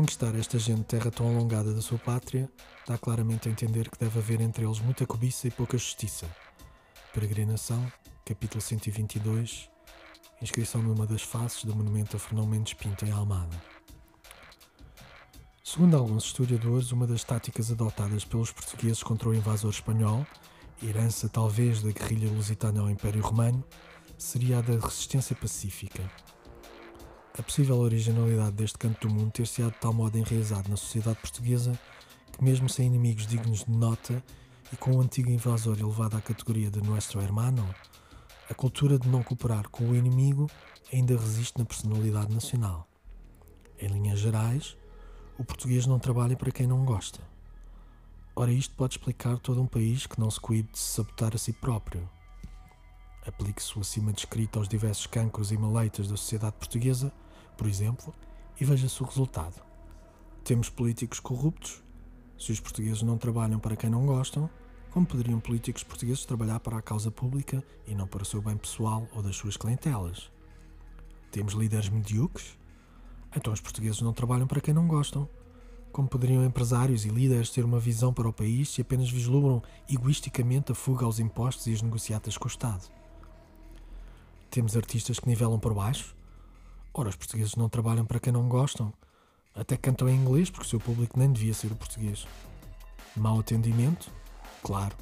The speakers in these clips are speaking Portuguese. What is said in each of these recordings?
Conquistar esta gente terra tão alongada da sua pátria dá claramente a entender que deve haver entre eles muita cobiça e pouca justiça. Peregrinação, capítulo 122, inscrição numa das faces do monumento a Fernão Mendes Pinto em Almada. Segundo alguns historiadores, uma das táticas adotadas pelos portugueses contra o invasor espanhol, herança talvez da guerrilha lusitana ao Império Romano, seria a da resistência pacífica. A possível originalidade deste canto do mundo ter-se-á de tal modo enraizado na sociedade portuguesa que, mesmo sem inimigos dignos de nota e com o antigo invasor elevado à categoria de nuestro hermano, a cultura de não cooperar com o inimigo ainda resiste na personalidade nacional. Em linhas gerais, o português não trabalha para quem não gosta. Ora, isto pode explicar todo um país que não se coíbe de se sabotar a si próprio. Aplique-se o acima descrito aos diversos cancros e maleitas da sociedade portuguesa, por exemplo, e veja-se o resultado. Temos políticos corruptos. Se os portugueses não trabalham para quem não gostam, como poderiam políticos portugueses trabalhar para a causa pública e não para o seu bem pessoal ou das suas clientelas? Temos líderes medíocres? Então os portugueses não trabalham para quem não gostam. Como poderiam empresários e líderes ter uma visão para o país se apenas vislumbram egoisticamente a fuga aos impostos e as negociatas com o Estado? Temos artistas que nivelam por baixo? Ora, os portugueses não trabalham para quem não gostam. Até cantam em inglês porque o seu público nem devia ser o português. Mau atendimento? Claro,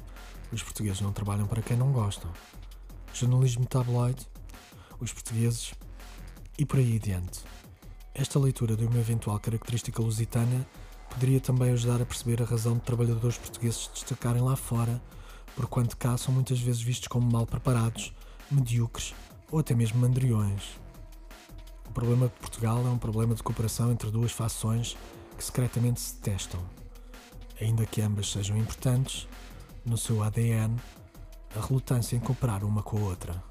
os portugueses não trabalham para quem não gostam. Jornalismo tabloide? Os portugueses? E por aí adiante. Esta leitura de uma eventual característica lusitana poderia também ajudar a perceber a razão de trabalhadores portugueses se destacarem lá fora, porquanto cá são muitas vezes vistos como mal preparados, medíocres ou até mesmo mandriões. O problema de Portugal é um problema de cooperação entre duas fações que secretamente se detestam. Ainda que ambas sejam importantes, no seu ADN, a relutância em cooperar uma com a outra.